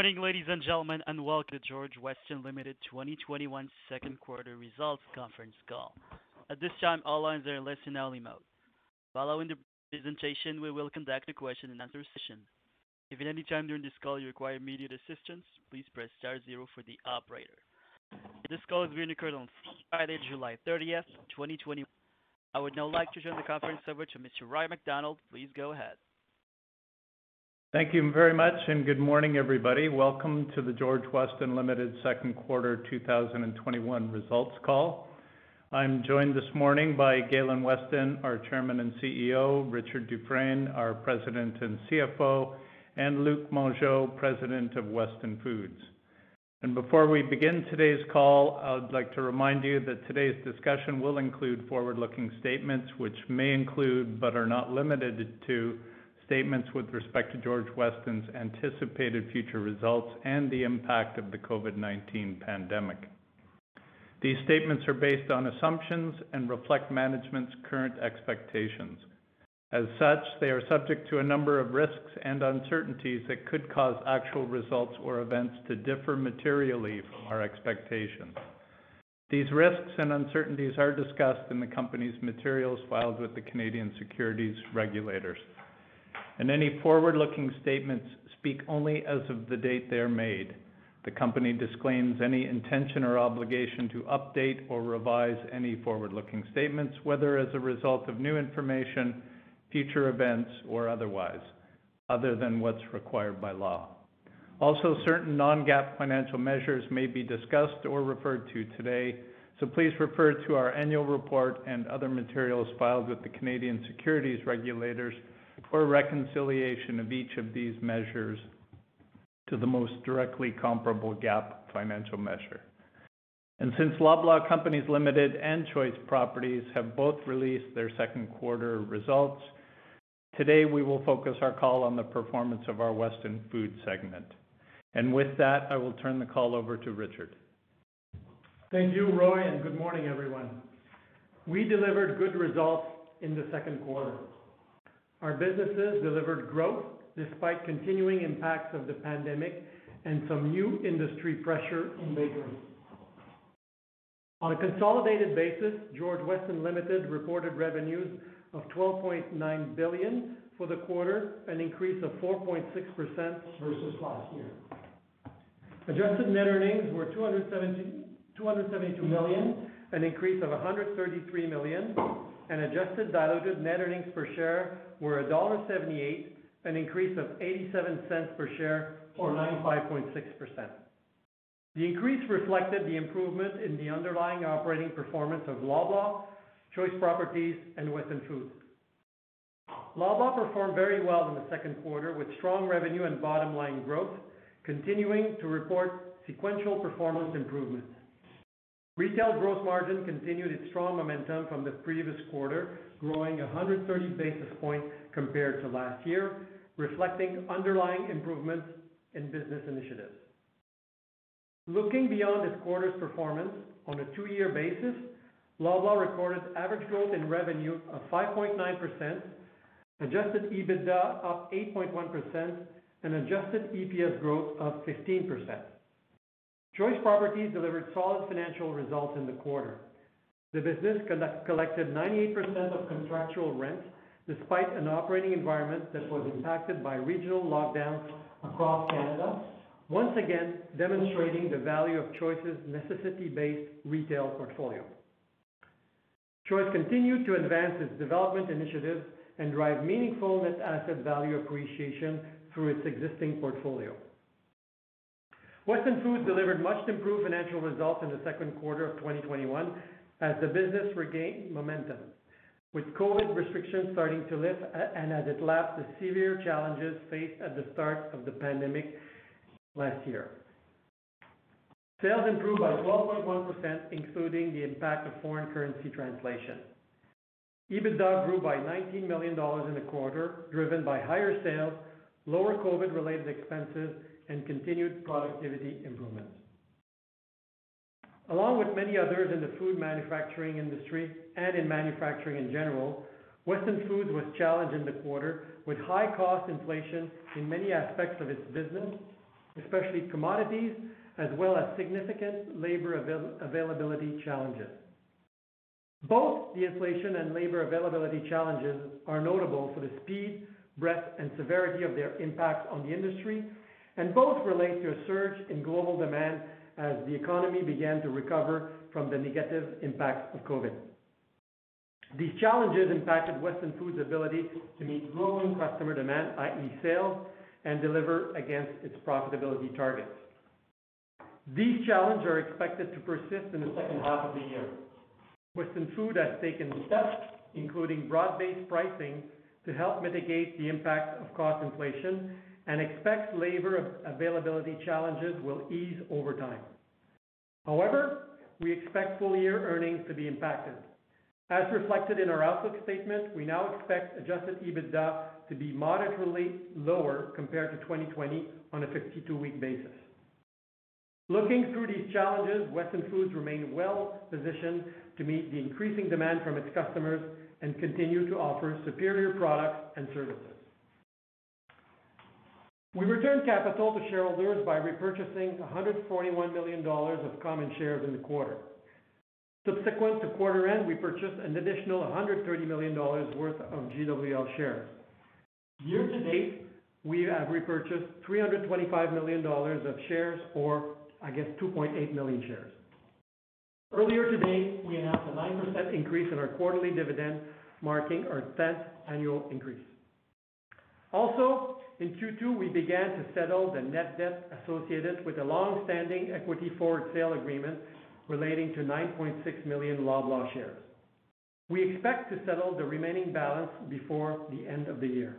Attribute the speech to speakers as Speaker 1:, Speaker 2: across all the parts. Speaker 1: morning, ladies and gentlemen, and welcome to George Weston Limited 2021 second quarter results conference call. At this time, all lines are in listen-only mode. Following the presentation, we will conduct a question-and-answer session. If at any time during this call you require immediate assistance, please press star zero for the operator. This call is being recorded on Friday, July 30th, 2021. I would now like to turn the conference over to Mr. Ryan MacDonald. Please go ahead.
Speaker 2: Thank you very much, and good morning, everybody. Welcome to the George Weston Limited second quarter 2021 results call. I'm joined this morning by Galen Weston, our Chairman and CEO, Richard Dufresne, our President and CFO, and Luc Mongeau, President of Weston Foods. And Before we begin today's call, I'd like to remind you that today's discussion will include forward-looking statements, which may include, but are not limited to, statements with respect to George Weston's anticipated future results and the impact of the COVID-19 pandemic. These statements are based on assumptions and reflect management's current expectations. As such, they are subject to a number of risks and uncertainties that could cause actual results or events to differ materially from our expectations. These risks and uncertainties are discussed in the company's materials filed with the Canadian securities regulators and any forward-looking statements speak only as of the date they are made. The company disclaims any intention or obligation to update or revise any forward-looking statements, whether as a result of new information, future events, or otherwise, other than what's required by law. Also, certain non-GAAP financial measures may be discussed or referred to today, so please refer to our annual report and other materials filed with the Canadian securities regulators or reconciliation of each of these measures to the most directly comparable GAAP financial measure. Since Loblaw Companies Limited and Choice Properties have both released their second quarter results, today we will focus our call on the performance of our Weston Food segment. With that, I will turn the call over to Richard.
Speaker 3: Thank you, Roy, and good morning, everyone. We delivered good results in the second quarter. Our businesses delivered growth despite continuing impacts of the pandemic and some new industry pressure in bakery. On a consolidated basis, George Weston Limited reported revenues of 12.9 billion for the quarter, an increase of 4.6% versus last year. Adjusted net earnings were 272 million, an increase of 133 million, and adjusted diluted net earnings per share were 1.78, an increase of 87 cents per share or 95.6%. The increase reflected the improvement in the underlying operating performance of Loblaw, Choice Properties, and Weston Foods. Loblaw performed very well in the second quarter with strong revenue and bottom-line growth, continuing to report sequential performance improvements. Retail gross margin continued its strong momentum from the previous quarter, growing 130 basis points compared to last year, reflecting underlying improvements in business initiatives. Looking beyond this quarter's performance, on a two-year basis, Loblaw recorded average growth in revenue of 5.9%, adjusted EBITDA up 8.1%, and adjusted EPS growth of 15%. Choice Properties delivered solid financial results in the quarter. The business collected 98% of contractual rent, despite an operating environment that was impacted by regional lockdowns across Canada, once again demonstrating the value of Choice's necessity-based retail portfolio. Choice continued to advance its development initiatives and drive meaningful net asset value appreciation through its existing portfolio. Weston Foods delivered much improved financial results in the second quarter of 2021 as the business regained momentum. With COVID restrictions starting to lift and as it lapped the severe challenges faced at the start of the pandemic last year. Sales improved by 12.1%, including the impact of foreign currency translation. EBITDA grew by 19 million dollars in the quarter, driven by higher sales, lower COVID-related expenses, and continued productivity improvements. Along with many others in the food manufacturing industry and in manufacturing in general, Weston Foods was challenged in the quarter with high cost inflation in many aspects of its business, especially commodities, as well as significant labor availability challenges. Both the inflation and labor availability challenges are notable for the speed, breadth, and severity of their impact on the industry and both relate to a surge in global demand as the economy began to recover from the negative impacts of COVID. These challenges impacted Weston Foods' ability to meet growing customer demand, i.e., sales, and deliver against its profitability targets. These challenges are expected to persist in the second half of the year. Weston Foods has taken steps, including broad-based pricing, to help mitigate the impact of cost inflation and expects labor availability challenges will ease over time. However, we expect full-year earnings to be impacted. As reflected in our outlook statement, we now expect adjusted EBITDA to be moderately lower compared to 2020 on a 52-week basis. Looking through these challenges, Weston Foods remain well-positioned to meet the increasing demand from its customers and continue to offer superior products and services. We returned capital to shareholders by repurchasing 141 million dollars of common shares in the quarter. Subsequent to quarter end, we purchased an additional 130 million dollars worth of GWL shares. Year to date, we have repurchased 325 million dollars of shares, or I guess 2.8 million shares. Earlier today, we announced a 9% increase in our quarterly dividend, marking our 10th annual increase. Also, in Q2, we began to settle the net debt associated with a long-standing equity forward sale agreement relating to 9.6 million Loblaw shares. We expect to settle the remaining balance before the end of the year.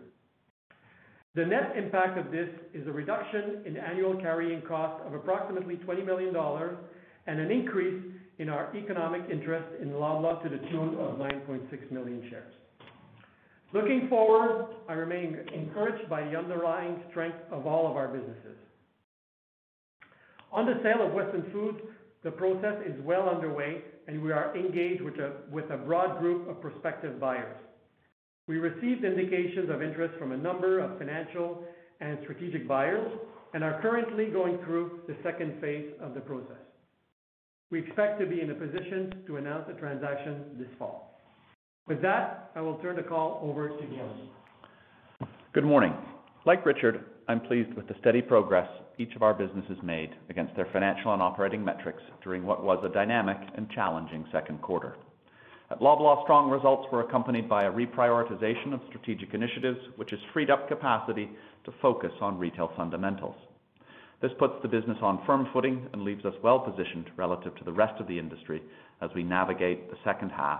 Speaker 3: The net impact of this is a reduction in annual carrying cost of approximately 20 million dollars and an increase in our economic interest in Loblaw to the tune of 9.6 million shares. Looking forward, I remain encouraged by the underlying strength of all of our businesses. On the sale of Weston Foods, the process is well underway, and we are engaged with a broad group of prospective buyers. We received indications of interest from a number of financial and strategic buyers and are currently going through the second phase of the process. We expect to be in a position to announce the transaction this fall. With that, I will turn the call over to Galen.
Speaker 4: Good morning. Like Richard, I'm pleased with the steady progress each of our businesses made against their financial and operating metrics during what was a dynamic and challenging second quarter. At Loblaw, strong results were accompanied by a reprioritization of strategic initiatives, which has freed up capacity to focus on retail fundamentals. This puts the business on firm footing and leaves us well-positioned relative to the rest of the industry as we navigate the second half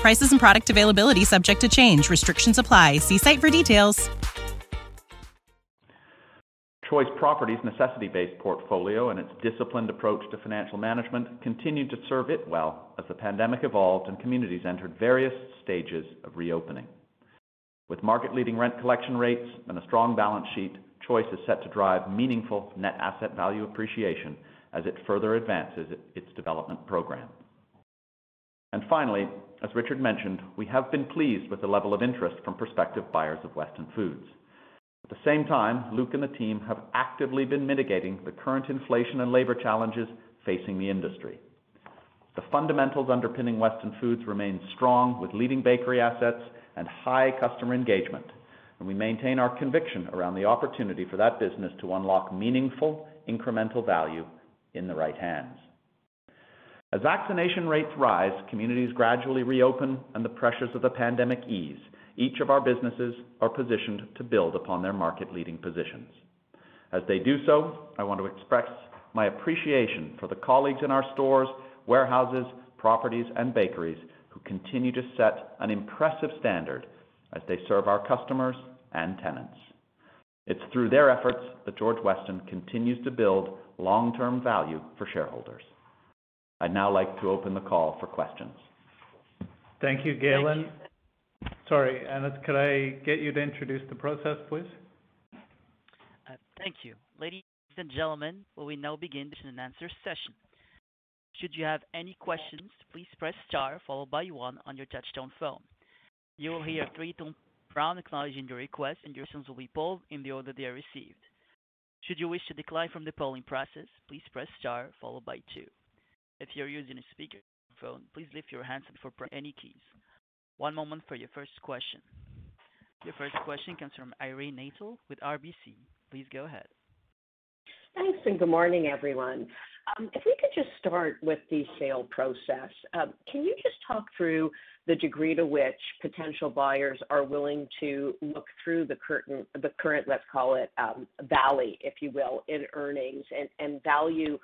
Speaker 5: Prices and product availability subject to change. Restrictions apply. See site for details.
Speaker 4: Choice Properties' necessity based portfolio and its disciplined approach to financial management continued to serve it well as the pandemic evolved and communities entered various stages of reopening. With market leading rent collection rates and a strong balance sheet, Choice is set to drive meaningful net asset value appreciation as it further advances its development program. And Finally, as Richard mentioned, we have been pleased with the level of interest from prospective buyers of Weston Foods. At the same time, Luc and the team have actively been mitigating the current inflation and labor challenges facing the industry. The fundamentals underpinning Weston Foods remain strong with leading bakery assets and high customer engagement, and we maintain our conviction around the opportunity for that business to unlock meaningful incremental value in the right hands. As vaccination rates rise, communities gradually reopen, and the pressures of the pandemic ease, each of our businesses are positioned to build upon their market-leading positions. As they do so, I want to express my appreciation for the colleagues in our stores, warehouses, properties, and bakeries who continue to set an impressive standard as they serve our customers and tenants. It's through their efforts that George Weston continues to build long-term value for shareholders. I'd now like to open the call for questions.
Speaker 2: Thank you, Galen. Thank you. Sorry, Anas, could I get you to introduce the process, please? Uh,
Speaker 1: thank you. Ladies and gentlemen, we will now begin the question and answer session. Should you have any questions, please press star followed by one on your touchtone phone. You will hear a three-tone prompt acknowledging your request, and your questions will be polled in the order they are received. Should you wish to decline from the polling process, please press star followed by two. If you're using a speakerphone, please lift your handset before pressing any keys. One moment for your first question. Your first question comes from Irene Nattel with RBC. Please go ahead.
Speaker 6: Thanks, and good morning, everyone. Um, if we could just start with the sale process. Um, can you just talk through the degree to which potential buyers are willing to look through the curtain, the current, let's call it, um, valley, if you will, in earnings and value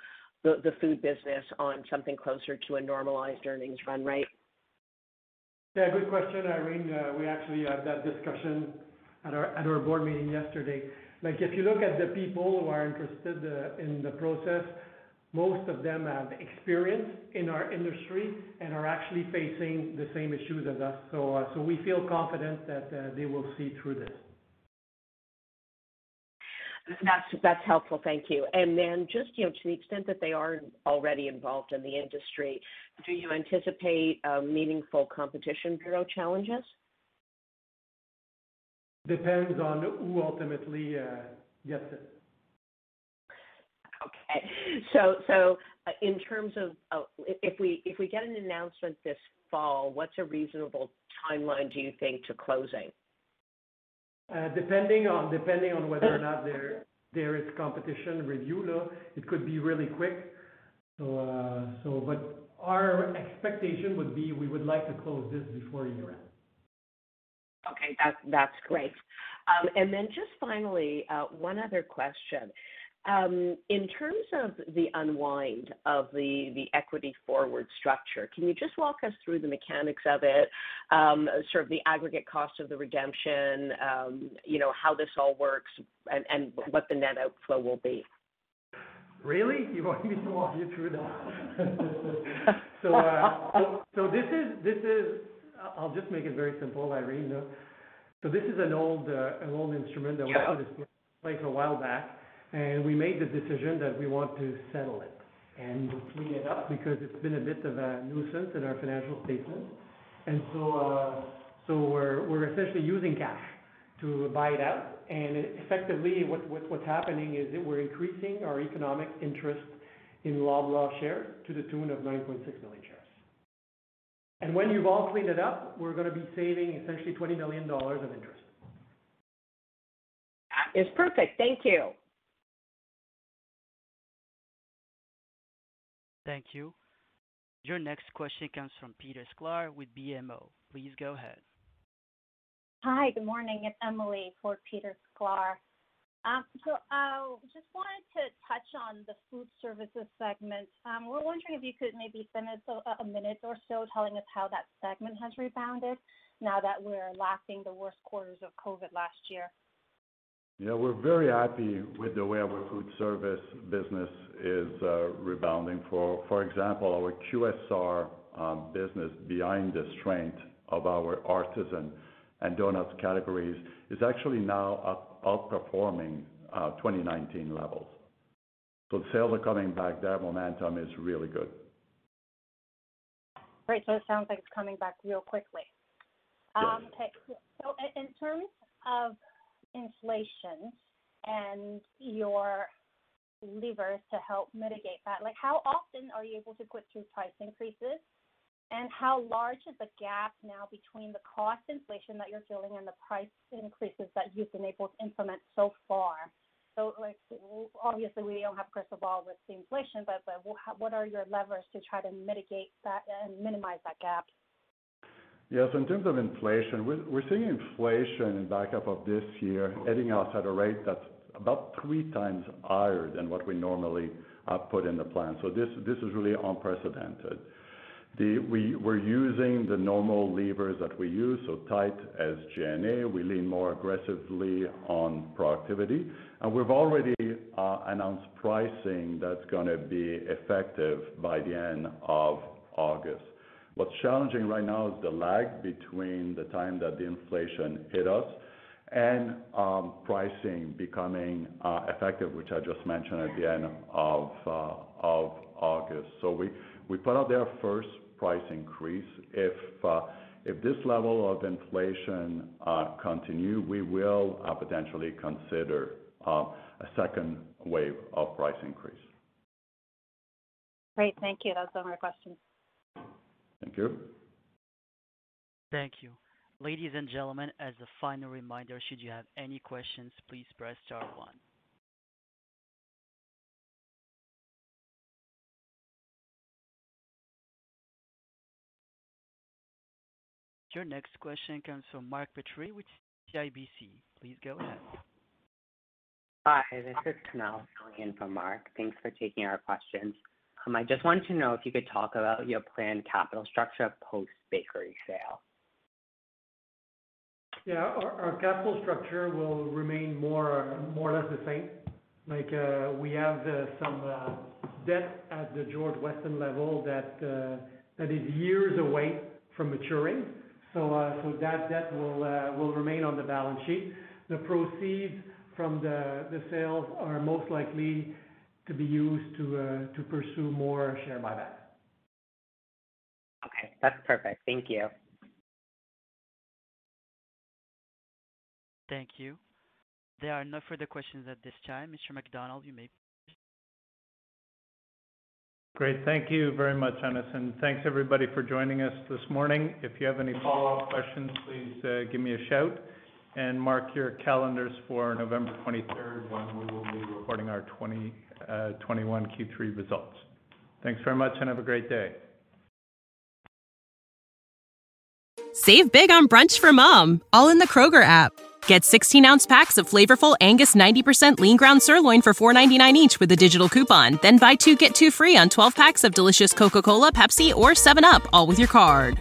Speaker 6: the food business on something closer to a normalized earnings run rate?
Speaker 3: Yeah, good question, Irene. Uh, we actually had that discussion at our board meeting yesterday. Like, if you look at the people who are interested uh, in the process, most of them have experience in our industry and are actually facing the same issues as us. Uh, we feel confident that they will see through this.
Speaker 6: That's that's helpful. Thank you. And then just, you know, to the extent that they are already involved in the industry, do you anticipate um, meaningful competition bureau challenges?
Speaker 3: Depends on who ultimately uh, gets it.
Speaker 6: Okay. So so uh, in terms of uh, if we if we get an announcement this fall, what's a reasonable timeline do you think to closing?
Speaker 3: Uh, depending on whether or not there is competition review, it could be really quick. Uh, but Our expectation would be we would like to close this before year-end.
Speaker 6: Okay. That's great. Um, and then Just finally, uh, one other question. Um, in terms of the unwind of the equity forward structure, can you just walk us through the mechanics of it, um, sort of the aggregate cost of the redemption, um, you know, how this all works and what the net outflow will be?
Speaker 3: Really? You want me to walk you through that? Uh, this is. I'll just make it very simple, Irene. This is uh, an old instrument that was put in place a while back and we made the decision that we want to settle it and clean it up because it's been a bit of a nuisance in our financial statements. And so, uh, so we're, we're essentially using cash to buy it out. And effectively, what, what, what's happening is that we're increasing our economic interest in Loblaw shares to the tune of 9.6 million shares. And when you've all cleaned it up, we're going to be saving essentially 20 million dollars of interest.
Speaker 6: It's perfect. Thank you.
Speaker 1: Thank you. Your next question comes from Peter Sklar with BMO. Please go ahead.
Speaker 7: Hi, good morning. It's Emily for Peter Sklar. I um, uh, Just wanted to touch on the food services segment. Um, we're wondering if you could maybe spend a minute or so telling us how that segment has rebounded now that we're lapping the worst quarters of COVID last year.
Speaker 8: Yeah, we're very happy with the way our food service business is uh, rebounding. For example, our QSR um, business behind the strength of our artisan and donuts categories is actually now outperforming uh, 2019 levels. the Sales are coming back. That momentum is really good.
Speaker 7: Great. It sounds like it's coming back real quickly. Yes. Um, okay. In terms of inflation and your levers to help mitigate that? Like, how often are you able to put through price increases? And how large is the gap now between the cost inflation that you're feeling and the price increases that you've been able to implement so far? So, like, obviously, we don't have a crystal ball with the inflation, but, but what are your levers to try to mitigate that and minimize that gap?
Speaker 8: Yes. In terms of inflation, we're seeing inflation in back half of this year heading us at a rate that's about three times higher than what we normally uh, put in the plan. This is really unprecedented. We're using the normal levers that we use, so tight SG&A. We lean more aggressively on productivity. We've already uh, announced pricing that's gonna be effective by the end of August. What's challenging right now is the lag between the time that the inflation hit us and um, pricing becoming uh, effective, which I just mentioned at the end of uh, August. We put out there first price increase. If uh, this level of inflation continue, we will potentially consider a second wave of price increase.
Speaker 7: Great. Thank you. Those are my questions.
Speaker 8: Thank you.
Speaker 1: Thank you. Ladies and gentlemen, as a final reminder, should you have any questions, please press star one. Your next question comes from Mark Petrie with CIBC. Please go ahead.
Speaker 9: Hi, this is Kunal filling in for Mark. Thanks for taking our questions. I just wanted to know if you could talk about your planned capital structure post-bakery sale.
Speaker 3: Yeah. Our capital structure will remain more or less the same. Like, uh, we have uh, some uh, debt at the George Weston level that is years away from maturing. That debt will remain on the balance sheet. The proceeds from the sales are most likely to be used to uh, pursue more share buybacks. Okay.
Speaker 9: That's perfect. Thank you.
Speaker 1: Thank you. There are no further questions at this time. Mr. MacDonald, you may.
Speaker 2: Great. Thank you very much, Anas, and thanks everybody for joining us this morning. If you have any follow-up questions, please, uh, give me a shout and mark your calendars for November 23rd when we will be reporting our 2021 uh, Q3 results. Thanks very much and have a great day.
Speaker 5: Save big on brunch for mom, all in the Kroger app. Get 16 ounce packs of flavorful Angus 90% lean ground sirloin for $4.99 each with a digital coupon. Then buy two get two free on 12 packs of delicious Coca Cola, Pepsi, or 7UP, all with your card.